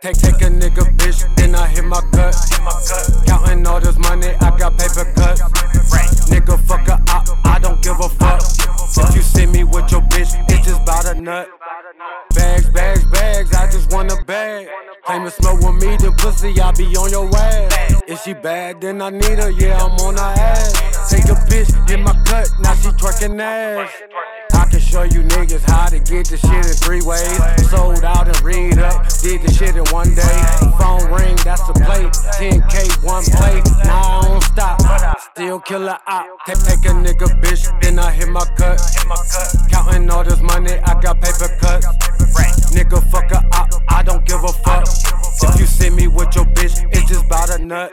Take, take a nigga bitch, then I hit my cut. Counting all this money, I got paper cuts. Nigga fuck her, I, I don't give a fuck. If you see me with your bitch, it's just bout a nut. Bags, bags, bags, I just want a bag. Claim to smoke with me, then pussy, I be on your ass. If she bad, then I need her, yeah, I'm on her ass. Take a bitch, hit my cut, now she twerking ass. I can show you niggas how to get the shit in three ways. Sold out Kill a op. Take, take a nigga bitch, then I hit my cut. Counting all this money, I got paper cuts. Nigga fuck a op, I don't give a fuck. If you see me with your bitch, it's just bout a nut.